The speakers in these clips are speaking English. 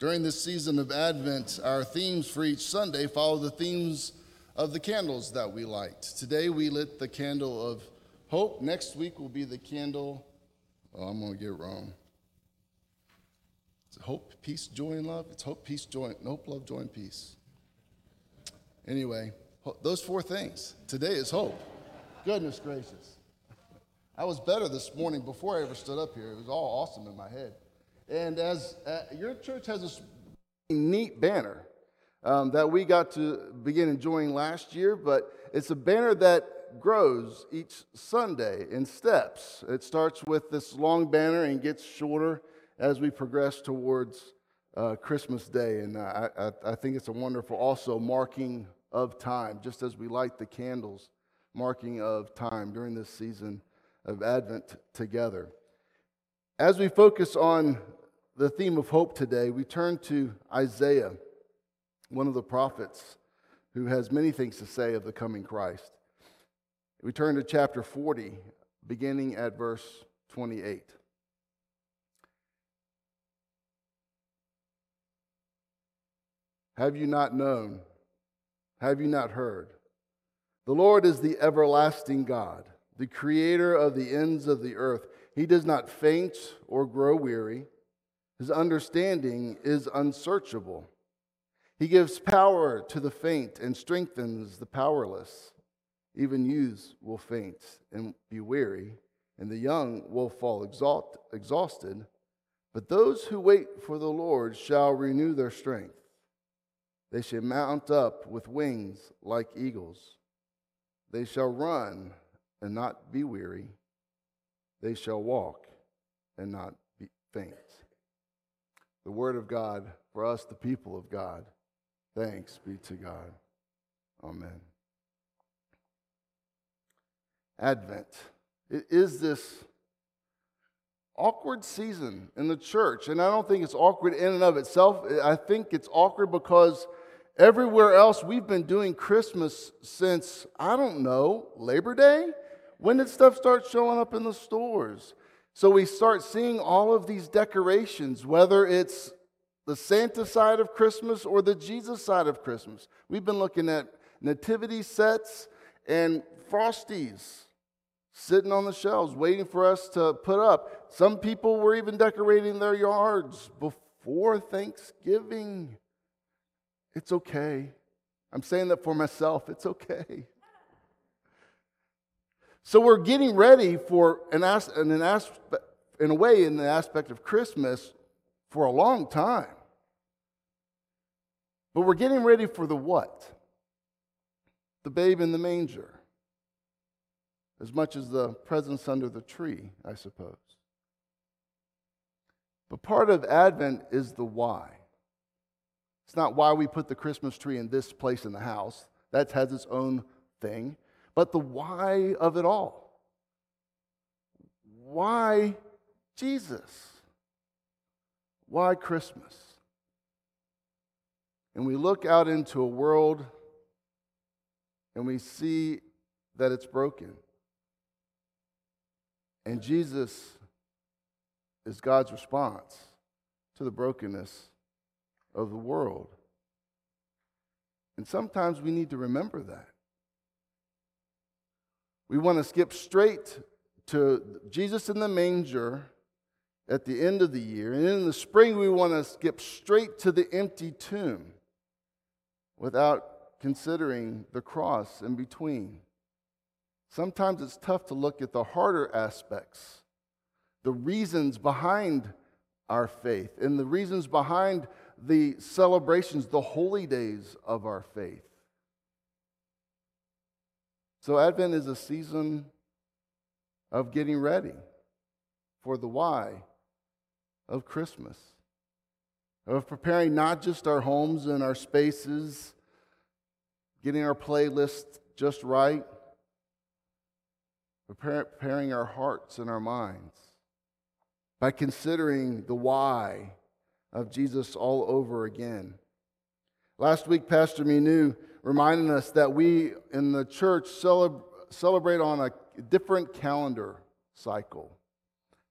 During this season of Advent, our themes for each Sunday follow the themes of the candles that we light. Today we lit the candle of hope. Next week will be the candle, oh, I'm going to get wrong. Is it hope, peace, joy, and love? It's hope, peace, joy, hope, love, joy, and peace. Anyway, those four things. Today is hope. Goodness gracious. I was better this morning before I ever stood up here. It was all awesome in my head. And as uh, your church has this neat banner um, that we got to begin enjoying last year, but it's a banner that grows each Sunday in steps. It starts with this long banner and gets shorter as we progress towards uh, Christmas Day. And I, I, I think it's a wonderful, also, marking of time, just as we light the candles, marking of time during this season of Advent together. As we focus on the theme of hope today, we turn to Isaiah, one of the prophets who has many things to say of the coming Christ. We turn to chapter 40, beginning at verse 28. Have you not known? Have you not heard? The Lord is the everlasting God the creator of the ends of the earth. He does not faint or grow weary. His understanding is unsearchable. He gives power to the faint and strengthens the powerless. Even youths will faint and be weary, and the young will fall exhaust, exhausted. But those who wait for the Lord shall renew their strength. They shall mount up with wings like eagles. They shall run and not be weary. They shall walk and not be faint. The word of God for us, the people of God. Thanks be to God. Amen. Advent. It is this awkward season in the church. And I don't think it's awkward in and of itself. I think it's awkward because everywhere else we've been doing Christmas since, I don't know, Labor Day? When did stuff start showing up in the stores? So we start seeing all of these decorations, whether it's the Santa side of Christmas or the Jesus side of Christmas. We've been looking at nativity sets and frosties sitting on the shelves waiting for us to put up. Some people were even decorating their yards before Thanksgiving. It's okay. I'm saying that for myself. It's okay. So we're getting ready for an, as, an aspect, in a way, in the aspect of Christmas for a long time. But we're getting ready for the what? The babe in the manger. As much as the presents under the tree, I suppose. But part of Advent is the why. It's not why we put the Christmas tree in this place in the house, that has its own thing but the why of it all. Why Jesus? Why Christmas? And we look out into a world and we see that it's broken. And Jesus is God's response to the brokenness of the world. And sometimes we need to remember that. We want to skip straight to Jesus in the manger at the end of the year. And in the spring, we want to skip straight to the empty tomb without considering the cross in between. Sometimes it's tough to look at the harder aspects, the reasons behind our faith, and the reasons behind the celebrations, the holy days of our faith. So, Advent is a season of getting ready for the why of Christmas, of preparing not just our homes and our spaces, getting our playlist just right, preparing our hearts and our minds by considering the why of Jesus all over again. Last week, Pastor Minu reminding us that we in the church celebrate on a different calendar cycle.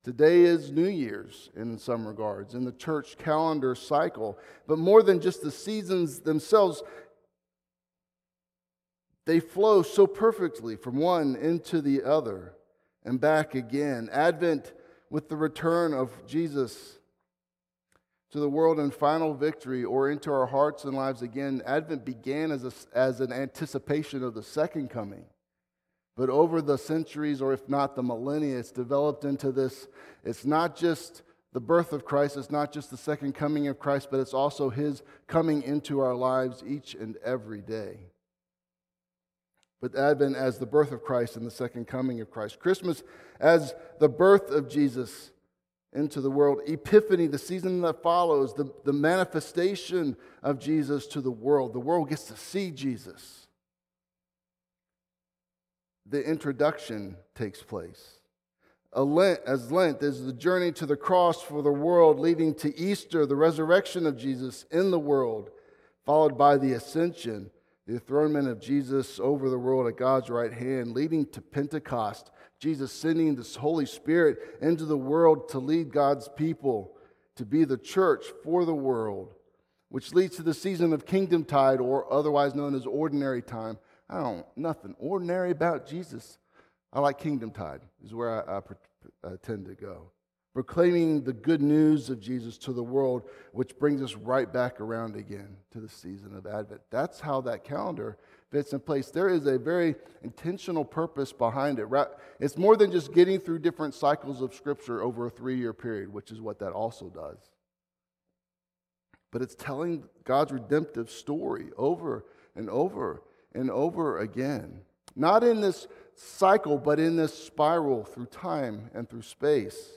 Today is New Year's in some regards, in the church calendar cycle. But more than just the seasons themselves, they flow so perfectly from one into the other and back again. Advent with the return of Jesus to the world in final victory or into our hearts and lives again. Advent began as, a, as an anticipation of the second coming. But over the centuries, or if not the millennia, it's developed into this. It's not just the birth of Christ, it's not just the second coming of Christ, but it's also his coming into our lives each and every day. But Advent as the birth of Christ and the second coming of Christ. Christmas as the birth of Jesus into the world. Epiphany, the season that follows, the, the manifestation of Jesus to the world. The world gets to see Jesus the introduction takes place. A Lent, as Lent is the journey to the cross for the world, leading to Easter, the resurrection of Jesus in the world, followed by the ascension, the enthronement of Jesus over the world at God's right hand, leading to Pentecost, Jesus sending the Holy Spirit into the world to lead God's people, to be the church for the world, which leads to the season of Kingdom Tide, or otherwise known as Ordinary Time I don't nothing ordinary about Jesus. I like Kingdom Tide is where I, I, I uh, tend to go. Proclaiming the good news of Jesus to the world, which brings us right back around again to the season of Advent. That's how that calendar fits in place. There is a very intentional purpose behind it. It's more than just getting through different cycles of Scripture over a three year period, which is what that also does. But it's telling God's redemptive story over and over and over again. Not in this cycle, but in this spiral through time and through space.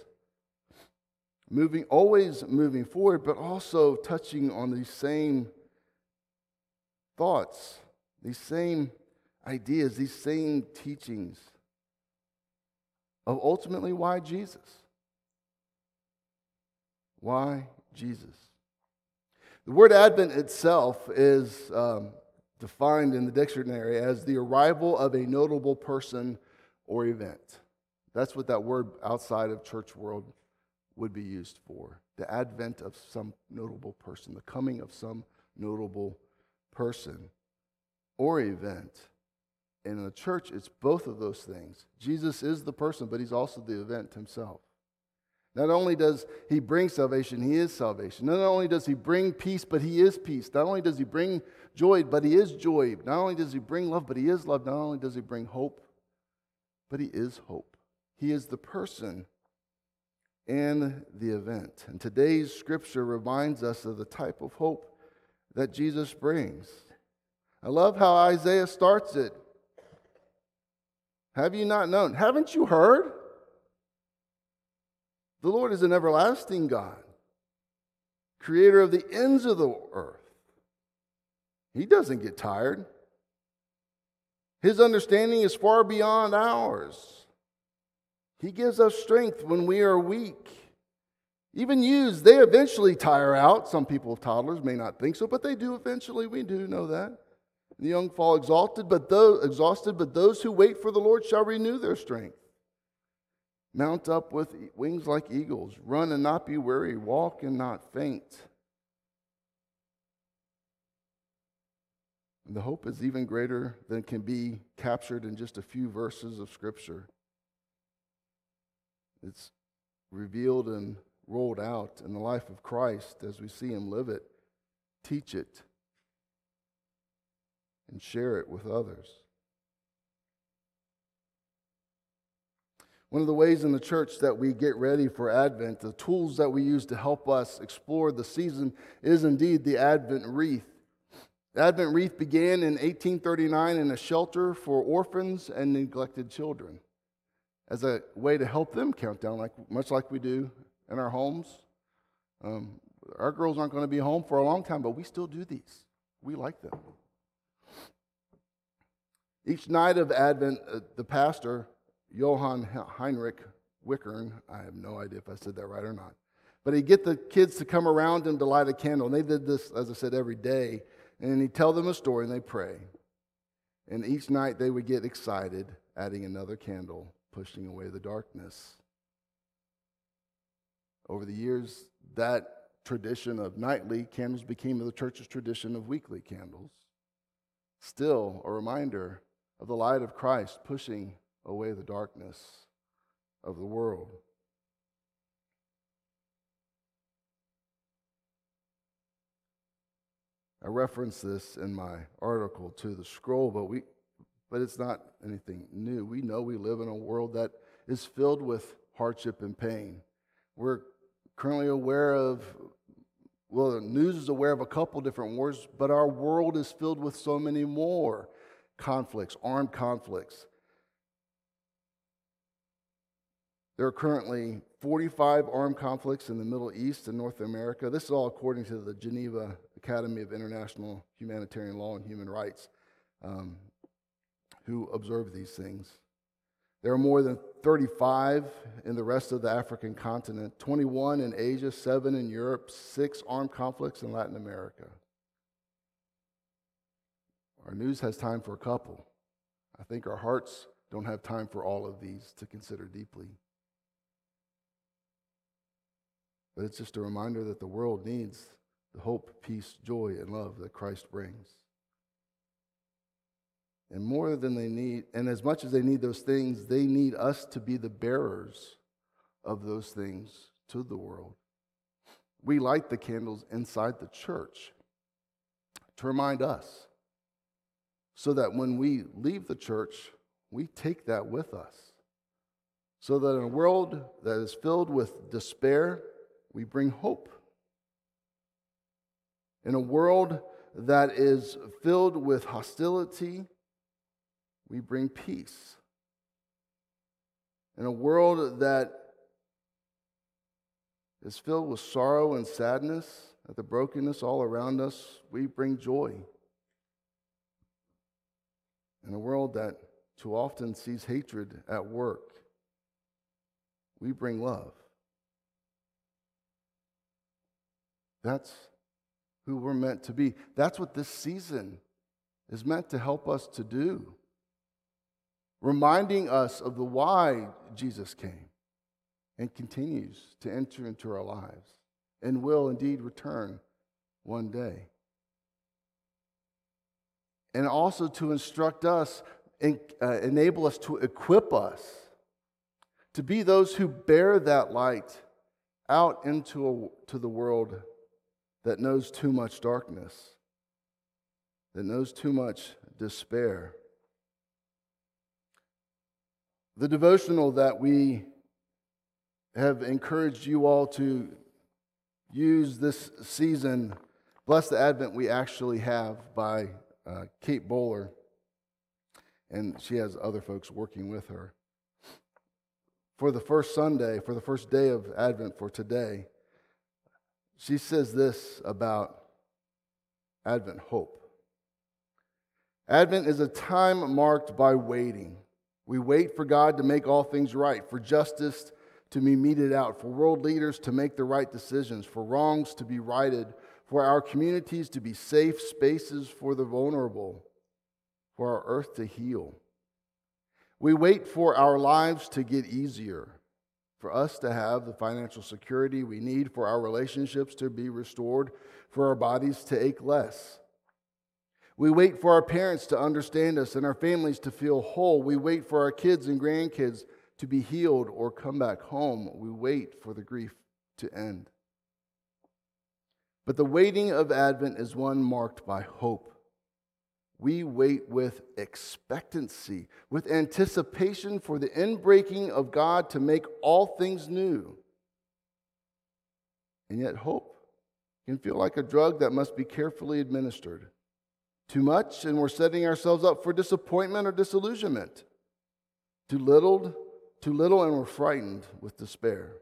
Moving, always moving forward, but also touching on these same thoughts, these same ideas, these same teachings of ultimately why Jesus? Why Jesus? The word Advent itself is um, defined in the dictionary as the arrival of a notable person or event. That's what that word outside of church world would be used for. The advent of some notable person, the coming of some notable person or event. And in the church, it's both of those things. Jesus is the person, but he's also the event himself. Not only does he bring salvation, he is salvation. Not only does he bring peace, but he is peace. Not only does he bring joy, but he is joy. Not only does he bring love, but he is love. Not only does he bring hope, but he is hope. He is the person and the event. And today's scripture reminds us of the type of hope that Jesus brings. I love how Isaiah starts it. Have you not known? Haven't you heard? The Lord is an everlasting God, creator of the ends of the earth. He doesn't get tired. His understanding is far beyond ours. He gives us strength when we are weak. Even youths, they eventually tire out. Some people, toddlers, may not think so, but they do eventually. We do know that. The young fall exalted, but those, exhausted, but those who wait for the Lord shall renew their strength. Mount up with wings like eagles. Run and not be weary. Walk and not faint. And the hope is even greater than can be captured in just a few verses of Scripture. It's revealed and rolled out in the life of Christ as we see him live it, teach it, and share it with others. One of the ways in the church that we get ready for Advent, the tools that we use to help us explore the season, is indeed the Advent wreath. The Advent wreath began in 1839 in a shelter for orphans and neglected children as a way to help them count down, like, much like we do in our homes. Um, our girls aren't going to be home for a long time, but we still do these. We like them. Each night of Advent, uh, the pastor Johann Heinrich Wichern. I have no idea if I said that right or not. But he'd get the kids to come around him to light a candle. And they did this, as I said, every day. And he'd tell them a story and they pray. And each night they would get excited, adding another candle, pushing away the darkness. Over the years, that tradition of nightly candles became the church's tradition of weekly candles. Still, a reminder of the light of Christ pushing away the darkness of the world. I reference this in my article to the scroll, but we but it's not anything new. We know we live in a world that is filled with hardship and pain. We're currently aware of well, the news is aware of a couple different wars, but our world is filled with so many more conflicts, armed conflicts. There are currently 45 armed conflicts in the Middle East and North America. This is all according to the Geneva Academy of International Humanitarian Law and Human Rights, um, who observe these things. There are more than 35 in the rest of the African continent, 21 in Asia, 7 in Europe, 6 armed conflicts in Latin America. Our news has time for a couple. I think our hearts don't have time for all of these to consider deeply. But it's just a reminder that the world needs the hope, peace, joy, and love that Christ brings. And more than they need, and as much as they need those things, they need us to be the bearers of those things to the world. We light the candles inside the church to remind us so that when we leave the church, we take that with us. So that in a world that is filled with despair, we bring hope. In a world that is filled with hostility, we bring peace. In a world that is filled with sorrow and sadness, at the brokenness all around us, we bring joy. In a world that too often sees hatred at work, we bring love. That's who we're meant to be. That's what this season is meant to help us to do reminding us of the why Jesus came and continues to enter into our lives and will indeed return one day. And also to instruct us and uh, enable us to equip us to be those who bear that light out into a, to the world that knows too much darkness, that knows too much despair. The devotional that we have encouraged you all to use this season, Bless the Advent, we actually have by uh, Kate Bowler, and she has other folks working with her. For the first Sunday, for the first day of Advent for today, she says this about Advent hope. Advent is a time marked by waiting we wait for God to make all things right, for justice to be meted out, for world leaders to make the right decisions, for wrongs to be righted, for our communities to be safe spaces for the vulnerable, for our earth to heal. We wait for our lives to get easier, for us to have the financial security we need, for our relationships to be restored, for our bodies to ache less. We wait for our parents to understand us and our families to feel whole. We wait for our kids and grandkids to be healed or come back home. We wait for the grief to end. But the waiting of Advent is one marked by hope. We wait with expectancy, with anticipation for the inbreaking of God to make all things new. And yet, hope can feel like a drug that must be carefully administered too much, and we're setting ourselves up for disappointment or disillusionment. Too little, too little, and we're frightened with despair.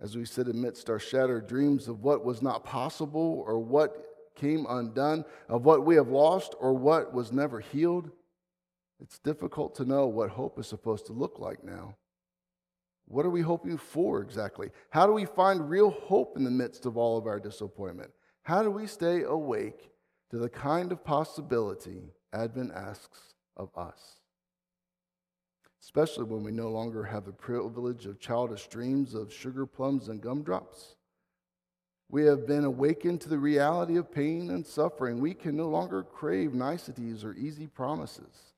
As we sit amidst our shattered dreams of what was not possible or what came undone, of what we have lost or what was never healed, it's difficult to know what hope is supposed to look like now. What are we hoping for exactly? How do we find real hope in the midst of all of our disappointment? How do we stay awake to the kind of possibility Advent asks of us. especially when we no longer have the privilege of childish dreams of sugar plums and gumdrops. We have been awakened to the reality of pain and suffering. We can no longer crave niceties or easy promises.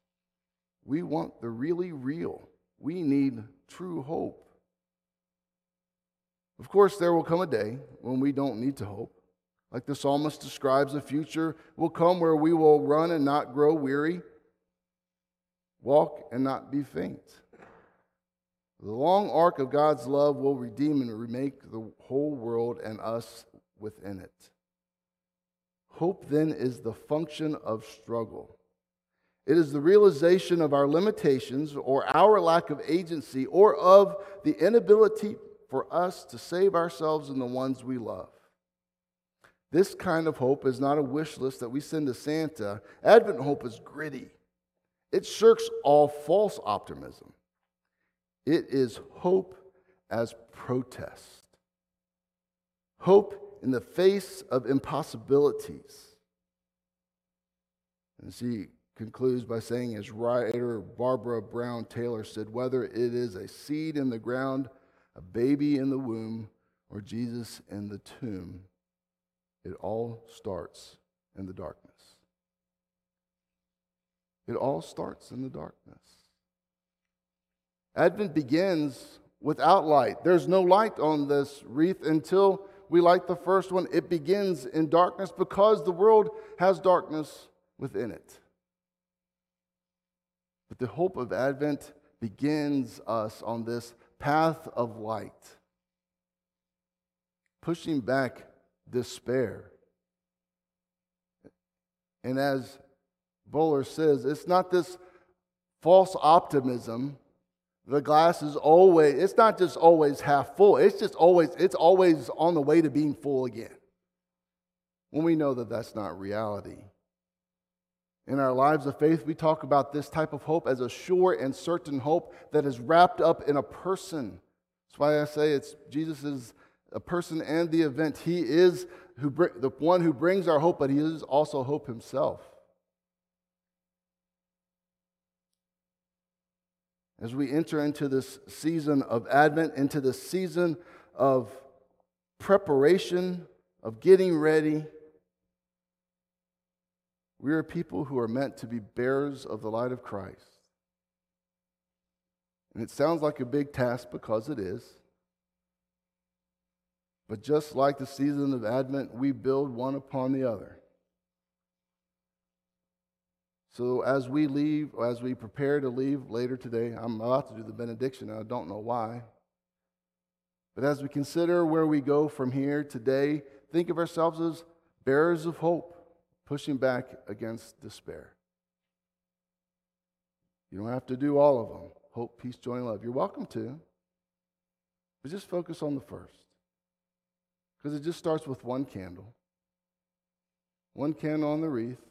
We want the really real. We need true hope. Of course, there will come a day when we don't need to hope. Like the psalmist describes, a future will come where we will run and not grow weary, walk and not be faint. The long arc of God's love will redeem and remake the whole world and us within it. Hope then is the function of struggle. It is the realization of our limitations or our lack of agency or of the inability for us to save ourselves and the ones we love. This kind of hope is not a wish list that we send to Santa. Advent hope is gritty, it shirks all false optimism. It is hope as protest. Hope in the face of impossibilities. And she concludes by saying, as writer Barbara Brown Taylor said, whether it is a seed in the ground, a baby in the womb, or Jesus in the tomb, it all starts in the darkness. It all starts in the darkness. Advent begins without light. There's no light on this wreath until we light the first one. It begins in darkness because the world has darkness within it. But the hope of Advent begins us on this path of light, pushing back despair. And as Bowler says, it's not this false optimism the glass is always, it's not just always half full, it's just always, it's always on the way to being full again. When we know that that's not reality. In our lives of faith, we talk about this type of hope as a sure and certain hope that is wrapped up in a person. That's why I say it's Jesus a person and the event. He is who, the one who brings our hope, but he is also hope himself. as we enter into this season of Advent, into this season of preparation, of getting ready. We are people who are meant to be bearers of the light of Christ. And it sounds like a big task because it is. But just like the season of Advent, we build one upon the other. So as we leave, as we prepare to leave later today, I'm about to do the benediction. I don't know why. But as we consider where we go from here today, think of ourselves as bearers of hope, pushing back against despair. You don't have to do all of them hope, peace, joy, and love. You're welcome to. But just focus on the first. Because it just starts with one candle, one candle on the wreath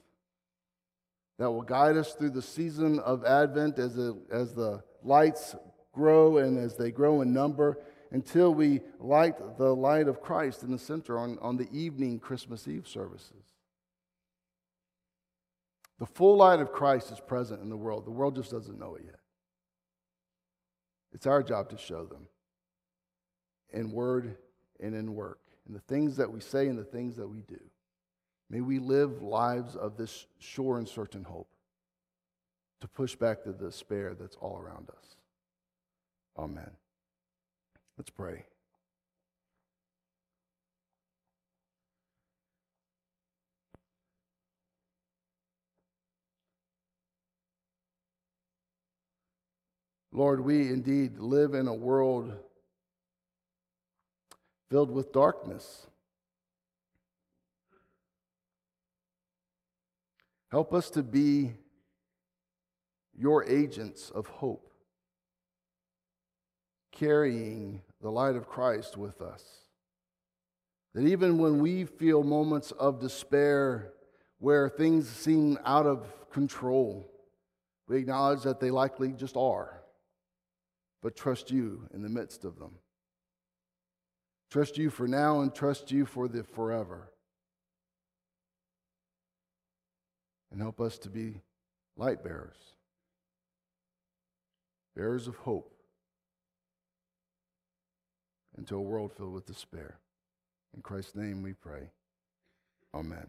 that will guide us through the season of Advent as, the as the lights grow and as they grow in number until we light the light of Christ in the center on, on the evening Christmas Eve services. The full light of Christ is present in the world. The world just doesn't know it yet. It's our job to show them in word and in work, in the things that we say and the things that we do. May we live lives of this sure and certain hope to push back the despair that's all around us. Amen. Let's pray. Lord, we indeed live in a world filled with darkness. Help us to be your agents of hope, carrying the light of Christ with us. That even when we feel moments of despair where things seem out of control, we acknowledge that they likely just are, but trust you in the midst of them. Trust you for now and trust you for the forever. and help us to be light bearers. bearers of hope into a world filled with despair. In Christ's name we pray. Amen.